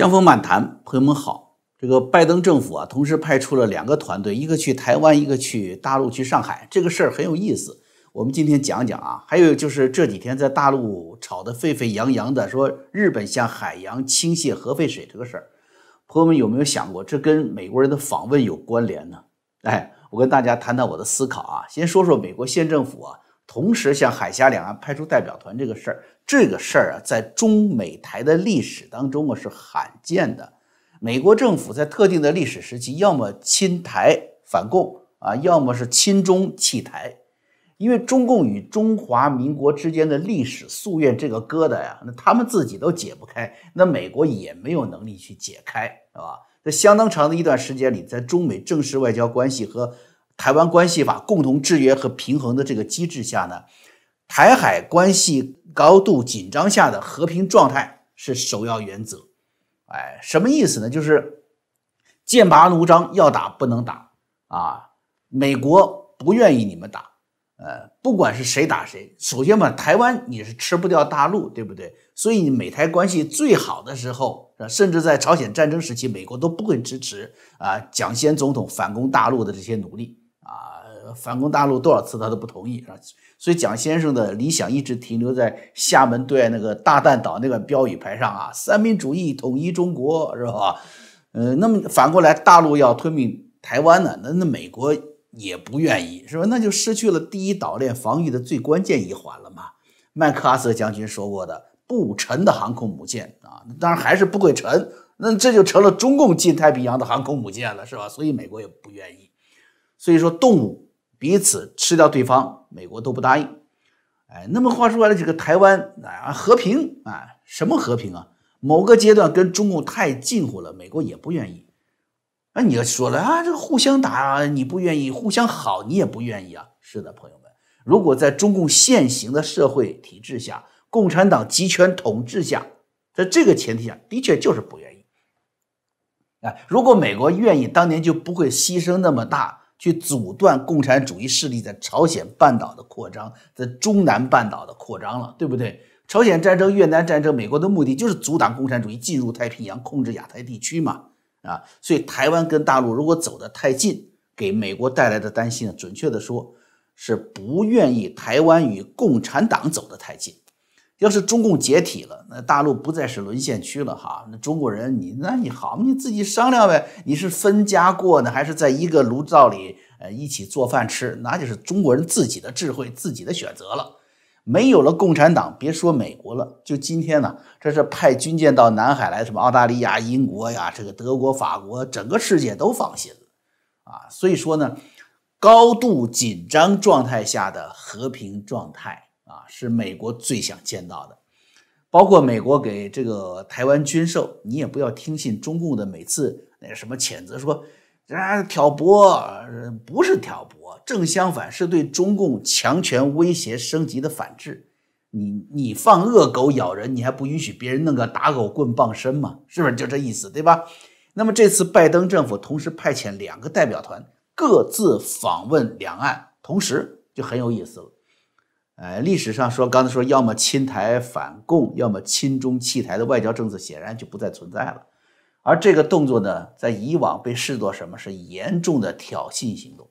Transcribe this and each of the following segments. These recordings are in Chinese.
江峰漫谈，朋友们好。这个拜登政府啊，同时派出了两个团队，一个去台湾，一个去大陆，去上海。这个事儿很有意思，我们今天讲讲啊。还有就是这几天在大陆吵得沸沸扬扬的，说日本向海洋倾泻核废水这个事儿，朋友们有没有想过，这跟美国人的访问有关联呢？哎，我跟大家谈谈我的思考啊。先说说美国县政府啊，同时向海峡两岸派出代表团这个事儿。这个事儿啊，在中美台的历史当中啊是罕见的。美国政府在特定的历史时期，要么亲台反共啊，要么是亲中弃台。因为中共与中华民国之间的历史夙愿这个疙瘩呀，那他们自己都解不开，那美国也没有能力去解开，是吧？在相当长的一段时间里，在中美正式外交关系和台湾关系法共同制约和平衡的这个机制下呢，台海关系。高度紧张下的和平状态是首要原则。哎，什么意思呢？就是剑拔弩张，要打不能打啊！美国不愿意你们打，呃，不管是谁打谁，首先嘛，台湾你是吃不掉大陆，对不对？所以你美台关系最好的时候，甚至在朝鲜战争时期，美国都不会支持啊蒋先总统反攻大陆的这些努力啊，反攻大陆多少次他都不同意啊。所以蒋先生的理想一直停留在厦门对岸那个大弹岛那个标语牌上啊，三民主义统一中国是吧？呃，那么反过来大陆要吞并台湾呢，那那美国也不愿意是吧？那就失去了第一岛链防御的最关键一环了嘛。麦克阿瑟将军说过的“不沉的航空母舰”啊，当然还是不会沉，那这就成了中共进太平洋的航空母舰了是吧？所以美国也不愿意。所以说动物。彼此吃掉对方，美国都不答应。哎，那么话说回来，这个台湾啊，和平啊，什么和平啊？某个阶段跟中共太近乎了，美国也不愿意。那你要说了啊，这个互相打你不愿意，互相好你也不愿意啊。是的，朋友们，如果在中共现行的社会体制下，共产党集权统治下，在这个前提下，的确就是不愿意。哎，如果美国愿意，当年就不会牺牲那么大。去阻断共产主义势力在朝鲜半岛的扩张，在中南半岛的扩张了，对不对？朝鲜战争、越南战争，美国的目的就是阻挡共产主义进入太平洋，控制亚太地区嘛，啊，所以台湾跟大陆如果走得太近，给美国带来的担心呢，准确的说，是不愿意台湾与共产党走得太近。要是中共解体了，那大陆不再是沦陷区了哈。那中国人，你那你好，你自己商量呗。你是分家过呢，还是在一个炉灶里呃一起做饭吃？那就是中国人自己的智慧，自己的选择了。没有了共产党，别说美国了，就今天呢，这是派军舰到南海来，什么澳大利亚、英国呀，这个德国、法国，整个世界都放心了啊。所以说呢，高度紧张状态下的和平状态。啊，是美国最想见到的，包括美国给这个台湾军售，你也不要听信中共的每次那什么谴责，说啊挑拨，不是挑拨，正相反，是对中共强权威胁升级的反制。你你放恶狗咬人，你还不允许别人弄个打狗棍傍身吗？是不是就这意思，对吧？那么这次拜登政府同时派遣两个代表团，各自访问两岸，同时就很有意思了。呃，历史上说，刚才说要么亲台反共，要么亲中弃台的外交政策，显然就不再存在了。而这个动作呢，在以往被视作什么是严重的挑衅行动，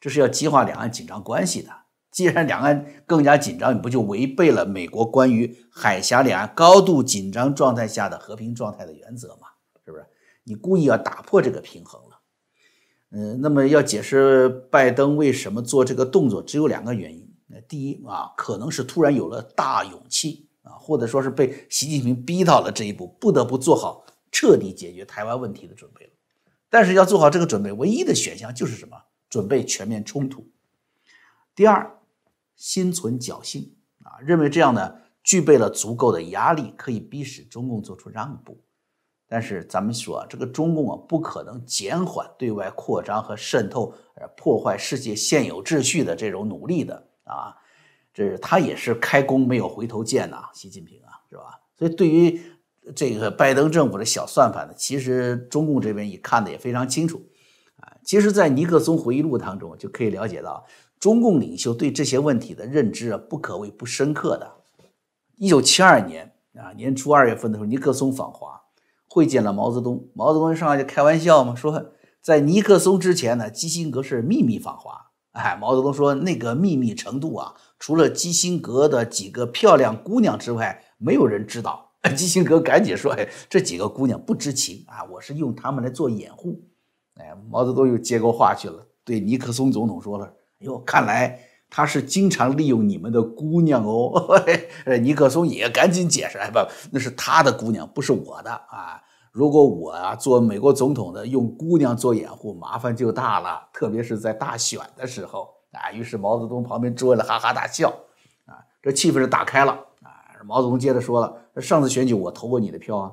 这是要激化两岸紧张关系的。既然两岸更加紧张，你不就违背了美国关于海峡两岸高度紧张状态下的和平状态的原则吗？是不是？你故意要打破这个平衡了。嗯，那么要解释拜登为什么做这个动作，只有两个原因。第一啊，可能是突然有了大勇气啊，或者说是被习近平逼到了这一步，不得不做好彻底解决台湾问题的准备了。但是要做好这个准备，唯一的选项就是什么？准备全面冲突。第二，心存侥幸啊，认为这样呢，具备了足够的压力，可以逼使中共做出让步。但是咱们说，这个中共啊，不可能减缓对外扩张和渗透，呃，破坏世界现有秩序的这种努力的。啊，这是他也是开弓没有回头箭呐，习近平啊，是吧？所以对于这个拜登政府的小算盘呢，其实中共这边也看的也非常清楚啊。其实，在尼克松回忆录当中就可以了解到，中共领袖对这些问题的认知啊，不可谓不深刻的。一九七二年啊年初二月份的时候，尼克松访华，会见了毛泽东。毛泽东上来就开玩笑嘛，说在尼克松之前呢，基辛格是秘密访华。哎，毛泽东说那个秘密程度啊，除了基辛格的几个漂亮姑娘之外，没有人知道。基辛格赶紧说：“哎，这几个姑娘不知情啊，我是用她们来做掩护。”哎，毛泽东又接过话去了，对尼克松总统说了：“哎呦，看来他是经常利用你们的姑娘哦。”尼克松也赶紧解释：“哎，不，那是他的姑娘，不是我的啊。如果我啊做美国总统的，用姑娘做掩护，麻烦就大了，特别是在大选的时候啊。”于是毛泽东旁边桌了哈哈大笑，啊，这气氛是打开了啊。毛泽东接着说了：“上次选举我投过你的票啊，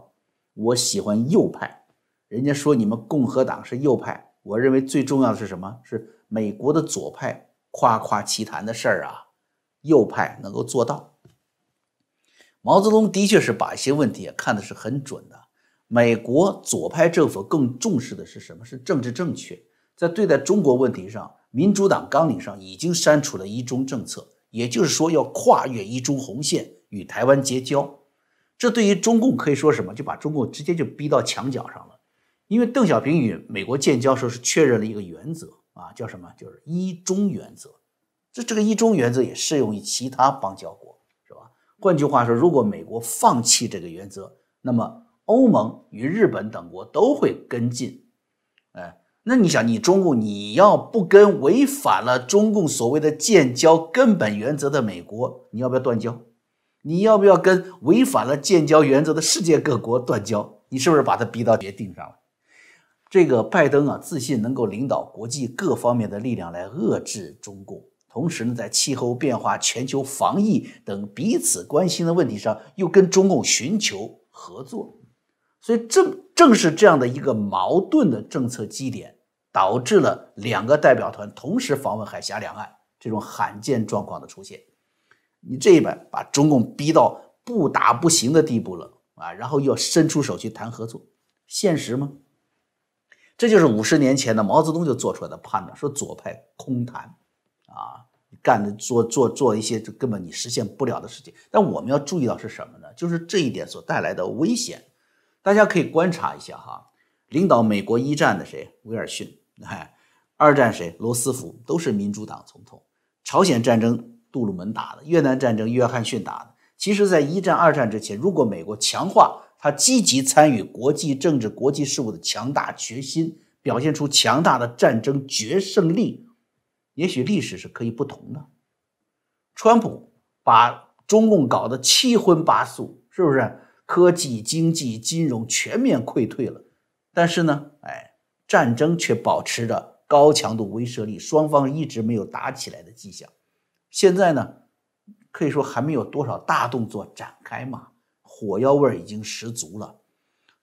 我喜欢右派。”人家说你们共和党是右派，我认为最重要的是什么？是美国的左派夸夸其谈的事儿啊，右派能够做到。毛泽东的确是把一些问题看的是很准的。美国左派政府更重视的是什么？是政治正确。在对待中国问题上，民主党纲领上已经删除了一中政策，也就是说要跨越一中红线与台湾结交。这对于中共可以说什么？就把中共直接就逼到墙角上了。因为邓小平与美国建交时候是确认了一个原则啊，叫什么？就是一中原则。这这个一中原则也适用于其他邦交国，是吧？换句话说，如果美国放弃这个原则，那么欧盟与日本等国都会跟进。哎，那你想，你中共你要不跟违反了中共所谓的建交根本原则的美国，你要不要断交？你要不要跟违反了建交原则的世界各国断交？你是不是把他逼到绝境上了？这个拜登啊，自信能够领导国际各方面的力量来遏制中共，同时呢，在气候变化、全球防疫等彼此关心的问题上，又跟中共寻求合作。所以正正是这样的一个矛盾的政策基点，导致了两个代表团同时访问海峡两岸这种罕见状况的出现。你这一版把中共逼到不打不行的地步了啊，然后又伸出手去谈合作，现实吗？这就是五十年前的毛泽东就做出来的判断，说左派空谈，啊，干的做做做一些根本你实现不了的事情。但我们要注意到是什么呢？就是这一点所带来的危险。大家可以观察一下哈，领导美国一战的谁？威尔逊。哎，二战谁？罗斯福，都是民主党总统。朝鲜战争杜鲁门打的，越南战争约翰逊打的。其实，在一战、二战之前，如果美国强化。他积极参与国际政治、国际事务的强大决心，表现出强大的战争决胜力，也许历史是可以不同的。川普把中共搞得七荤八素，是不是？科技、经济、金融全面溃退了，但是呢，哎，战争却保持着高强度威慑力，双方一直没有打起来的迹象。现在呢，可以说还没有多少大动作展开嘛。火药味儿已经十足了，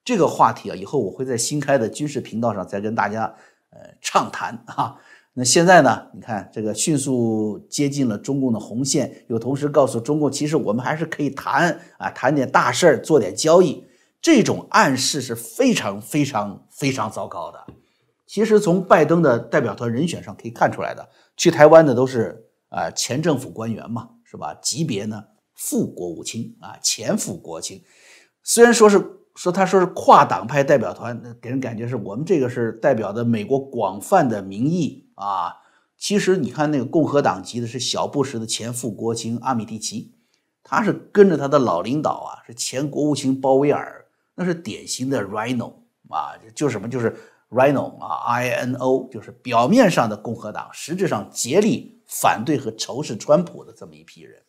这个话题啊，以后我会在新开的军事频道上再跟大家呃畅谈啊。那现在呢，你看这个迅速接近了中共的红线，又同时告诉中共，其实我们还是可以谈啊，谈点大事儿，做点交易。这种暗示是非常非常非常糟糕的。其实从拜登的代表团人选上可以看出来的，去台湾的都是啊前政府官员嘛，是吧？级别呢？副国务卿啊，前副国务卿，虽然说是说他说是跨党派代表团，给人感觉是我们这个是代表的美国广泛的民意啊。其实你看那个共和党籍的是小布什的前副国卿阿米蒂奇，他是跟着他的老领导啊，是前国务卿鲍威尔，那是典型的 Rhino 啊，就是什么就是 Rhino 啊，I N O，就是表面上的共和党，实质上竭力反对和仇视川普的这么一批人。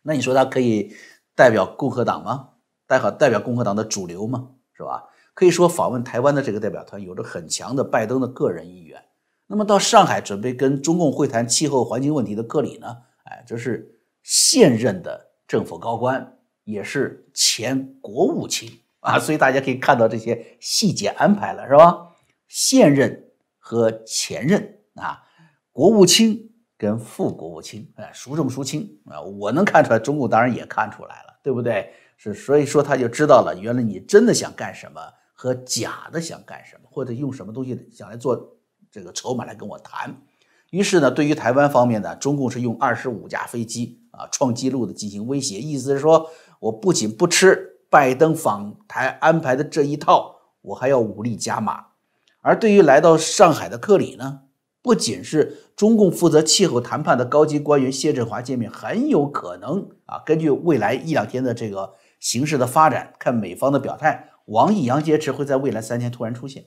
那你说他可以代表共和党吗？代表代表共和党的主流嘛？是吧？可以说访问台湾的这个代表团有着很强的拜登的个人意愿。那么到上海准备跟中共会谈气候环境问题的克里呢？哎，这是现任的政府高官，也是前国务卿啊，所以大家可以看到这些细节安排了，是吧？现任和前任啊，国务卿。跟副国务卿，哎，孰重孰轻啊？我能看出来，中共当然也看出来了，对不对？是，所以说他就知道了，原来你真的想干什么和假的想干什么，或者用什么东西想来做这个筹码来跟我谈。于是呢，对于台湾方面呢，中共是用二十五架飞机啊，创纪录的进行威胁，意思是说我不仅不吃拜登访台安排的这一套，我还要武力加码。而对于来到上海的克里呢，不仅是中共负责气候谈判的高级官员谢振华见面，很有可能啊，根据未来一两天的这个形势的发展，看美方的表态，王毅、杨洁篪会在未来三天突然出现。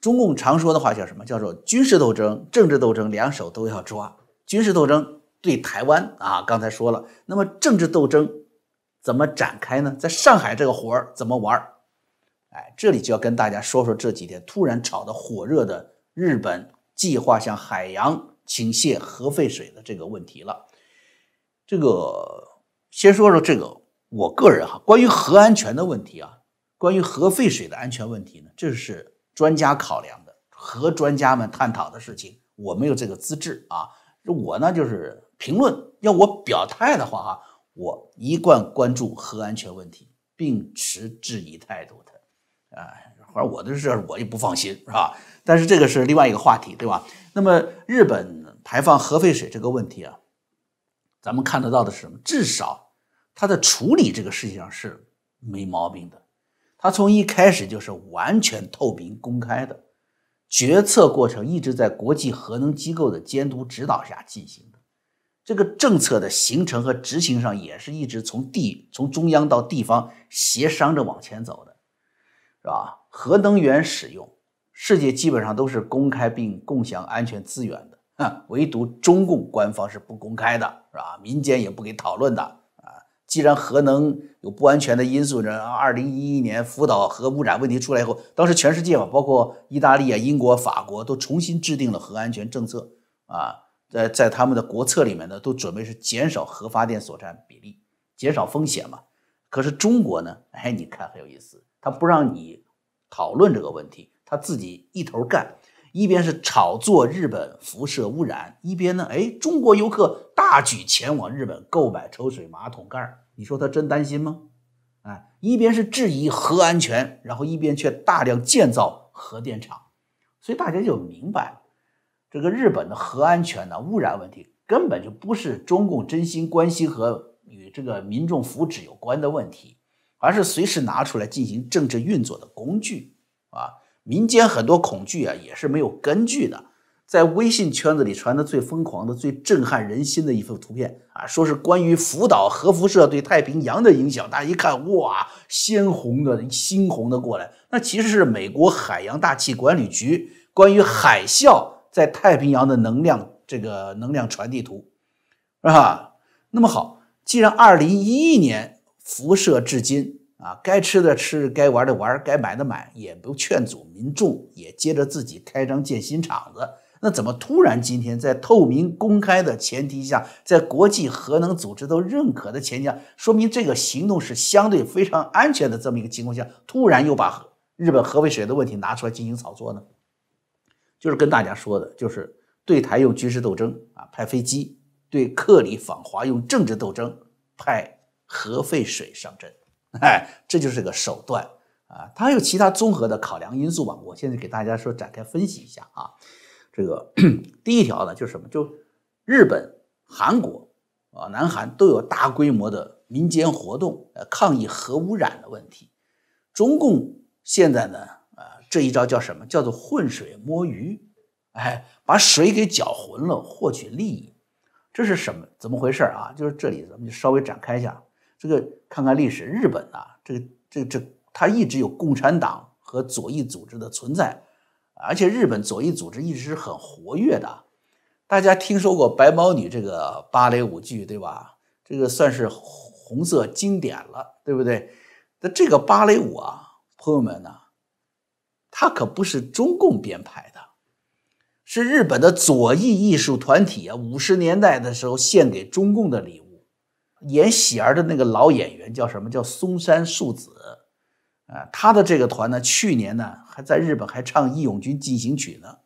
中共常说的话叫什么？叫做军事斗争、政治斗争两手都要抓。军事斗争对台湾啊，刚才说了，那么政治斗争怎么展开呢？在上海这个活儿怎么玩？哎，这里就要跟大家说说这几天突然炒得火热的日本计划向海洋倾泻核废水的这个问题了。这个先说说这个，我个人哈，关于核安全的问题啊，关于核废水的安全问题呢，这是专家考量的，和专家们探讨的事情，我没有这个资质啊。我呢就是评论，要我表态的话哈，我一贯关注核安全问题，并持质疑态度的。哎，反正我的事我也不放心，是吧？但是这个是另外一个话题，对吧？那么日本排放核废水这个问题啊，咱们看得到的是什么？至少它的处理这个事情上是没毛病的，它从一开始就是完全透明公开的，决策过程一直在国际核能机构的监督指导下进行的，这个政策的形成和执行上也是一直从地从中央到地方协商着往前走的。是吧？核能源使用，世界基本上都是公开并共享安全资源的，唯独中共官方是不公开的，是吧？民间也不给讨论的。既然核能有不安全的因素，呢，二零一一年福岛核污染问题出来以后，当时全世界嘛，包括意大利啊、英国、法国都重新制定了核安全政策啊，在在他们的国策里面呢，都准备是减少核发电所占比例，减少风险嘛。可是中国呢？哎，你看很有意思。他不让你讨论这个问题，他自己一头干，一边是炒作日本辐射污染，一边呢，哎，中国游客大举前往日本购买抽水马桶盖儿你说他真担心吗？哎，一边是质疑核安全，然后一边却大量建造核电厂，所以大家就明白，这个日本的核安全呢，污染问题根本就不是中共真心关心和与这个民众福祉有关的问题。而是随时拿出来进行政治运作的工具啊！民间很多恐惧啊，也是没有根据的。在微信圈子里传的最疯狂的、最震撼人心的一幅图片啊，说是关于福岛核辐射对太平洋的影响。大家一看，哇，鲜红的、猩红的过来，那其实是美国海洋大气管理局关于海啸在太平洋的能量这个能量传递图，是吧？那么好，既然二零一一年。辐射至今啊，该吃的吃，该玩的玩，该买的买，也不劝阻民众，也接着自己开张建新厂子。那怎么突然今天在透明公开的前提下，在国际核能组织都认可的前提下，说明这个行动是相对非常安全的这么一个情况下，突然又把日本核废水的问题拿出来进行炒作呢？就是跟大家说的，就是对台用军事斗争啊，派飞机；对克里访华用政治斗争，派。核废水上阵，哎，这就是个手段啊！它还有其他综合的考量因素吧？我现在给大家说展开分析一下啊。这个 第一条呢，就是什么？就日本、韩国啊，南韩都有大规模的民间活动，呃，抗议核污染的问题。中共现在呢，啊，这一招叫什么？叫做浑水摸鱼，哎，把水给搅浑了，获取利益。这是什么？怎么回事啊？就是这里，咱们就稍微展开一下。这个看看历史，日本啊，这个这这，它一直有共产党和左翼组织的存在，而且日本左翼组织一直是很活跃的。大家听说过白毛女这个芭蕾舞剧对吧？这个算是红色经典了，对不对？那这个芭蕾舞啊，朋友们呢，它可不是中共编排的，是日本的左翼艺术团体啊，五十年代的时候献给中共的礼物。演喜儿的那个老演员叫什么？叫松山树子，啊，他的这个团呢，去年呢还在日本还唱《义勇军进行曲》呢，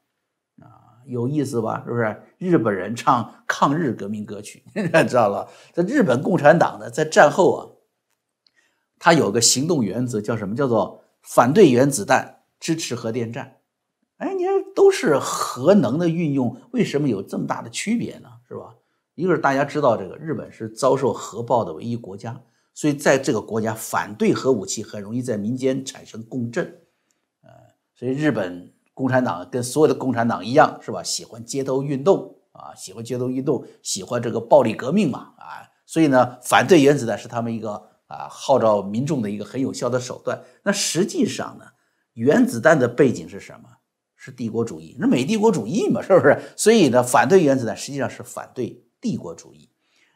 啊，有意思吧？是不是？日本人唱抗日革命歌曲，知道了？在日本共产党呢，在战后啊，他有个行动原则，叫什么？叫做反对原子弹，支持核电站。哎，你看都是核能的运用，为什么有这么大的区别呢？是吧？一个是大家知道，这个日本是遭受核爆的唯一国家，所以在这个国家反对核武器很容易在民间产生共振，呃，所以日本共产党跟所有的共产党一样，是吧？喜欢街头运动啊，喜欢街头运动，喜欢这个暴力革命嘛，啊，所以呢，反对原子弹是他们一个啊号召民众的一个很有效的手段。那实际上呢，原子弹的背景是什么？是帝国主义，那美帝国主义嘛，是不是？所以呢，反对原子弹实际上是反对帝国主义。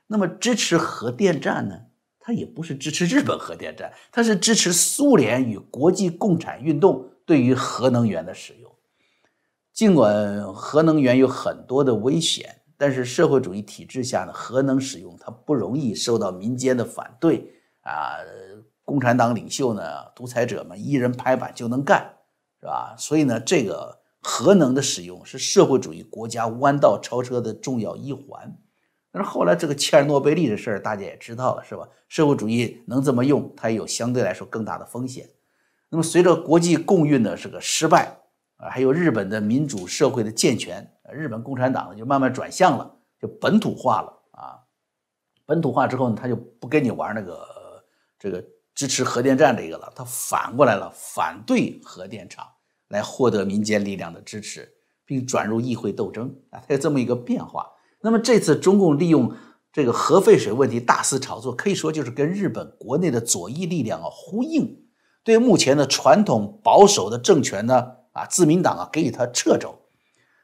那么支持核电站呢？它也不是支持日本核电站，它是支持苏联与国际共产运动对于核能源的使用。尽管核能源有很多的危险，但是社会主义体制下呢，核能使用它不容易受到民间的反对啊。共产党领袖呢，独裁者们一人拍板就能干，是吧？所以呢，这个核能的使用是社会主义国家弯道超车的重要一环。但是后来这个切尔诺贝利的事儿，大家也知道了，是吧？社会主义能这么用，它也有相对来说更大的风险。那么随着国际共运的这个失败啊，还有日本的民主社会的健全，日本共产党呢就慢慢转向了，就本土化了啊。本土化之后呢，他就不跟你玩那个这个支持核电站这个了，他反过来了，反对核电厂，来获得民间力量的支持，并转入议会斗争啊，它有这么一个变化。那么这次中共利用这个核废水问题大肆炒作，可以说就是跟日本国内的左翼力量啊呼应，对目前的传统保守的政权呢啊自民党啊给予他掣肘。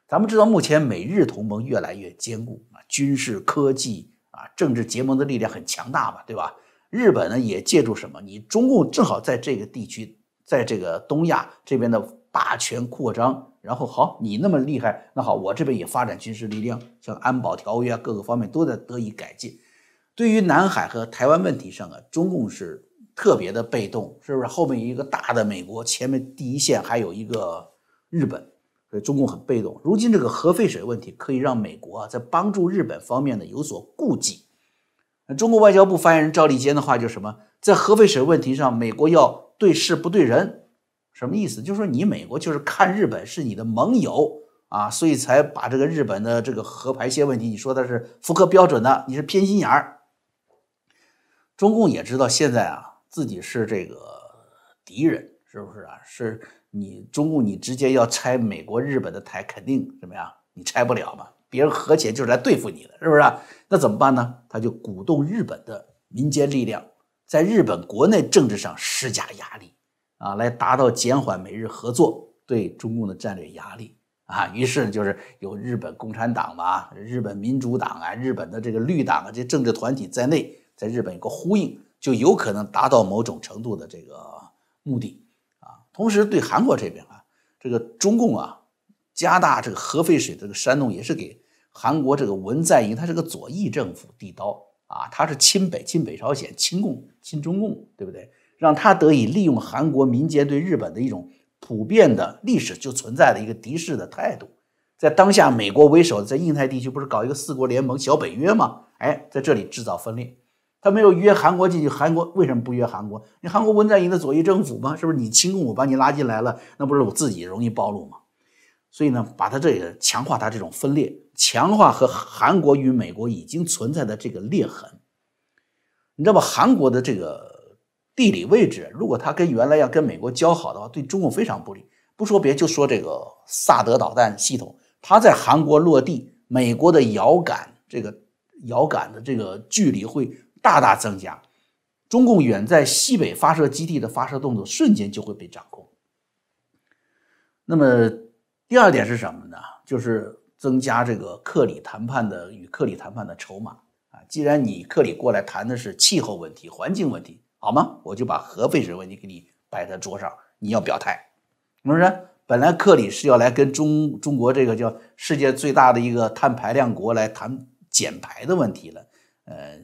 咱们知道目前美日同盟越来越坚固啊，军事科技啊政治结盟的力量很强大嘛，对吧？日本呢也借助什么？你中共正好在这个地区，在这个东亚这边的霸权扩张。然后好，你那么厉害，那好，我这边也发展军事力量，像安保条约啊，各个方面都在得以改进。对于南海和台湾问题上啊，中共是特别的被动，是不是？后面有一个大的美国，前面第一线还有一个日本，所以中共很被动。如今这个核废水问题可以让美国啊在帮助日本方面呢有所顾忌。那中国外交部发言人赵立坚的话就是什么？在核废水问题上，美国要对事不对人。什么意思？就是说你美国就是看日本是你的盟友啊，所以才把这个日本的这个核排泄问题，你说的是符合标准的，你是偏心眼儿。中共也知道现在啊自己是这个敌人，是不是啊？是你中共，你直接要拆美国、日本的台，肯定怎么样？你拆不了嘛？别人核潜就是来对付你的，是不是？那怎么办呢？他就鼓动日本的民间力量，在日本国内政治上施加压力。啊，来达到减缓美日合作对中共的战略压力啊，于是就是有日本共产党嘛、日本民主党啊、日本的这个绿党啊这政治团体在内，在日本有个呼应，就有可能达到某种程度的这个目的啊。同时，对韩国这边啊，这个中共啊加大这个核废水这个煽动，也是给韩国这个文在寅他是个左翼政府递刀啊，他是亲北、亲北朝鲜、亲共、亲中共，对不对？让他得以利用韩国民间对日本的一种普遍的历史就存在的一个敌视的态度，在当下美国为首在印太地区不是搞一个四国联盟小北约吗？哎，在这里制造分裂，他没有约韩国进去，韩国为什么不约韩国？你韩国文在寅的左翼政府吗？是不是你亲共我把你拉进来了，那不是我自己容易暴露吗？所以呢，把他这个强化他这种分裂，强化和韩国与美国已经存在的这个裂痕，你知道吧？韩国的这个。地理位置，如果他跟原来要跟美国交好的话，对中共非常不利。不说别，就说这个萨德导弹系统，它在韩国落地，美国的遥感这个遥感的这个距离会大大增加，中共远在西北发射基地的发射动作瞬间就会被掌控。那么第二点是什么呢？就是增加这个克里谈判的与克里谈判的筹码啊。既然你克里过来谈的是气候问题、环境问题。好吗？我就把核废水问题给你摆在桌上，你要表态，是不是？本来克里是要来跟中中国这个叫世界最大的一个碳排量国来谈减排的问题了，呃，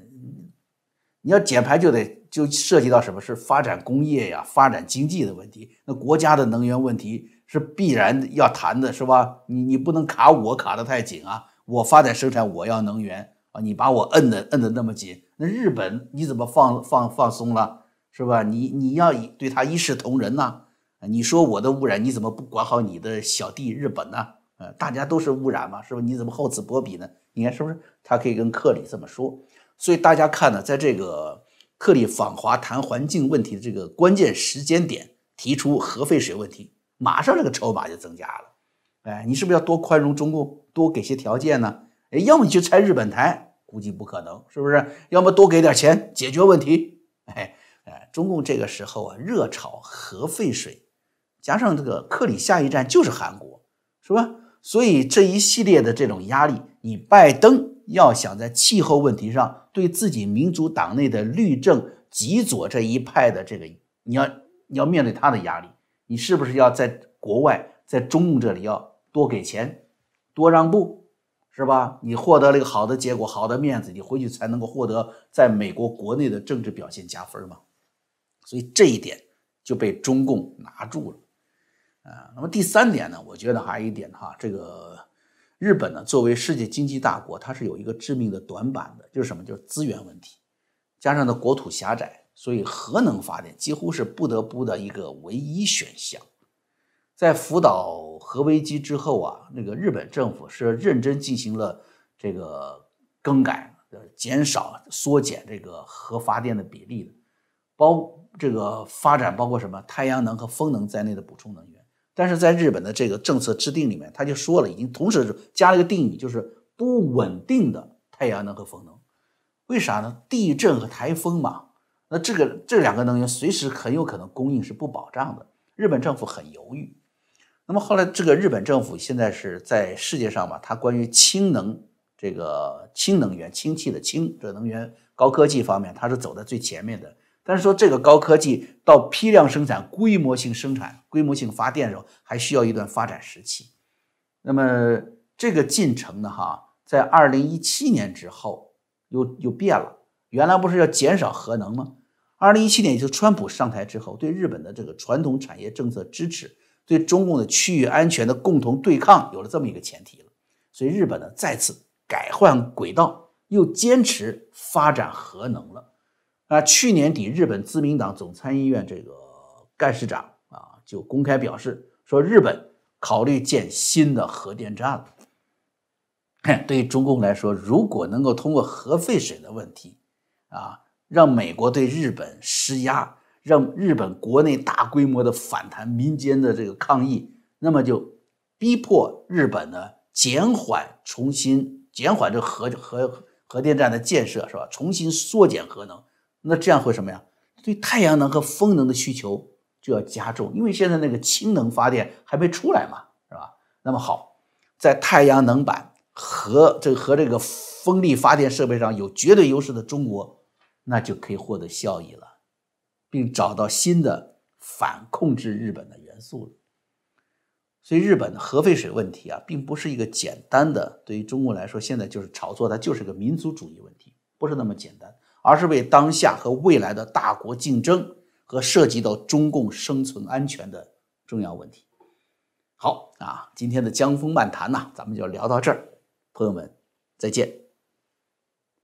你要减排就得就涉及到什么是发展工业呀、发展经济的问题，那国家的能源问题是必然要谈的，是吧？你你不能卡我卡得太紧啊！我发展生产，我要能源。啊，你把我摁的摁的那么紧，那日本你怎么放放放松了，是吧？你你要以对他一视同仁呐。你说我的污染，你怎么不管好你的小弟日本呢？呃，大家都是污染嘛，是吧？你怎么厚此薄彼呢？你看是不是？他可以跟克里这么说。所以大家看呢，在这个克里访华谈环境问题的这个关键时间点提出核废水问题，马上这个筹码就增加了。哎，你是不是要多宽容中共，多给些条件呢？哎，要么你去拆日本台，估计不可能，是不是？要么多给点钱解决问题。哎哎，中共这个时候啊，热炒核废水，加上这个克里下一站就是韩国，是吧？所以这一系列的这种压力，你拜登要想在气候问题上对自己民主党内的绿政极左这一派的这个，你要你要面对他的压力，你是不是要在国外，在中共这里要多给钱，多让步，是吧？你获得了一个好的结果，好的面子，你回去才能够获得在美国国内的政治表现加分嘛？所以这一点就被中共拿住了。啊，那么第三点呢？我觉得还有一点哈，这个日本呢，作为世界经济大国，它是有一个致命的短板的，就是什么？就是资源问题，加上呢国土狭窄，所以核能发电几乎是不得不的一个唯一选项。在福岛核危机之后啊，那个日本政府是认真进行了这个更改，减少、缩减这个核发电的比例的，包这个发展包括什么太阳能和风能在内的补充能源。但是在日本的这个政策制定里面，他就说了，已经同时加了一个定语，就是不稳定的太阳能和风能。为啥呢？地震和台风嘛，那这个这两个能源随时很有可能供应是不保障的。日本政府很犹豫。那么后来这个日本政府现在是在世界上嘛，它关于氢能这个氢能源、氢气的氢这能源高科技方面，它是走在最前面的。但是说这个高科技到批量生产、规模性生产、规模性发电的时候，还需要一段发展时期。那么这个进程呢，哈，在二零一七年之后又又变了。原来不是要减少核能吗？二零一七年，也就川普上台之后，对日本的这个传统产业政策支持，对中共的区域安全的共同对抗，有了这么一个前提了。所以日本呢，再次改换轨道，又坚持发展核能了。啊，去年底，日本自民党总参议院这个干事长啊，就公开表示说，日本考虑建新的核电站了。对于中共来说，如果能够通过核废水的问题啊，让美国对日本施压，让日本国内大规模的反弹，民间的这个抗议，那么就逼迫日本呢减缓重新减缓这核核核电站的建设，是吧？重新缩减核能。那这样会什么呀？对太阳能和风能的需求就要加重，因为现在那个氢能发电还没出来嘛，是吧？那么好，在太阳能板和这个和这个风力发电设备上有绝对优势的中国，那就可以获得效益了，并找到新的反控制日本的元素了。所以，日本的核废水问题啊，并不是一个简单的，对于中国来说，现在就是炒作，它就是个民族主义问题，不是那么简单。而是为当下和未来的大国竞争和涉及到中共生存安全的重要问题。好啊，今天的江峰漫谈呢，咱们就聊到这儿，朋友们再见。